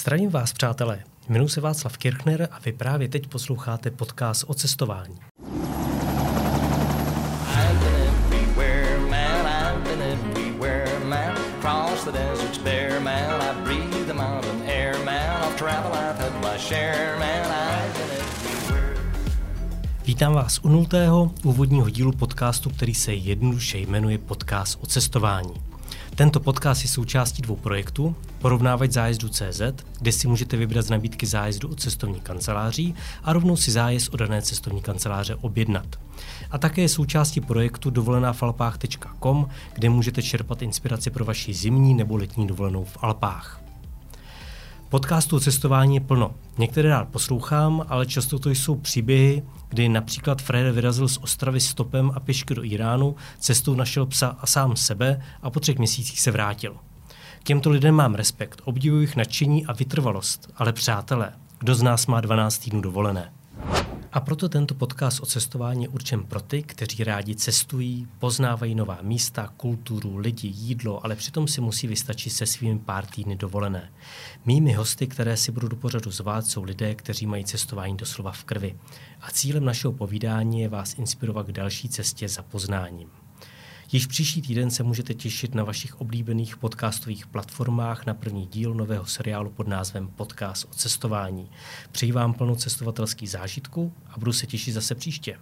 Zdravím vás, přátelé. Jmenuji se Václav Kirchner a vy právě teď posloucháte podcast o cestování. Vítám vás u nultého úvodního dílu podcastu, který se jednoduše jmenuje Podcast o cestování. Tento podcast je součástí dvou projektů. Porovnávat zájezdu CZ, kde si můžete vybrat z nabídky zájezdu od cestovní kanceláří a rovnou si zájezd od dané cestovní kanceláře objednat. A také je součástí projektu dovolenávalpách.com, kde můžete čerpat inspiraci pro vaši zimní nebo letní dovolenou v Alpách. Podcastů cestování je plno. Některé rád poslouchám, ale často to jsou příběhy, kdy například Fred vyrazil z Ostravy stopem a pěšky do Iránu, cestou našel psa a sám sebe a po třech měsících se vrátil. K těmto lidem mám respekt, obdivuji jejich nadšení a vytrvalost, ale přátelé, kdo z nás má 12 týdnů dovolené? A proto tento podcast o cestování je určen pro ty, kteří rádi cestují, poznávají nová místa, kulturu, lidi, jídlo, ale přitom si musí vystačit se svými pár týdny dovolené. Mými hosty, které si budu do pořadu zvát, jsou lidé, kteří mají cestování doslova v krvi. A cílem našeho povídání je vás inspirovat k další cestě za poznáním. Již příští týden se můžete těšit na vašich oblíbených podcastových platformách na první díl nového seriálu pod názvem Podcast o cestování. Přeji vám plnou cestovatelský zážitku a budu se těšit zase příště.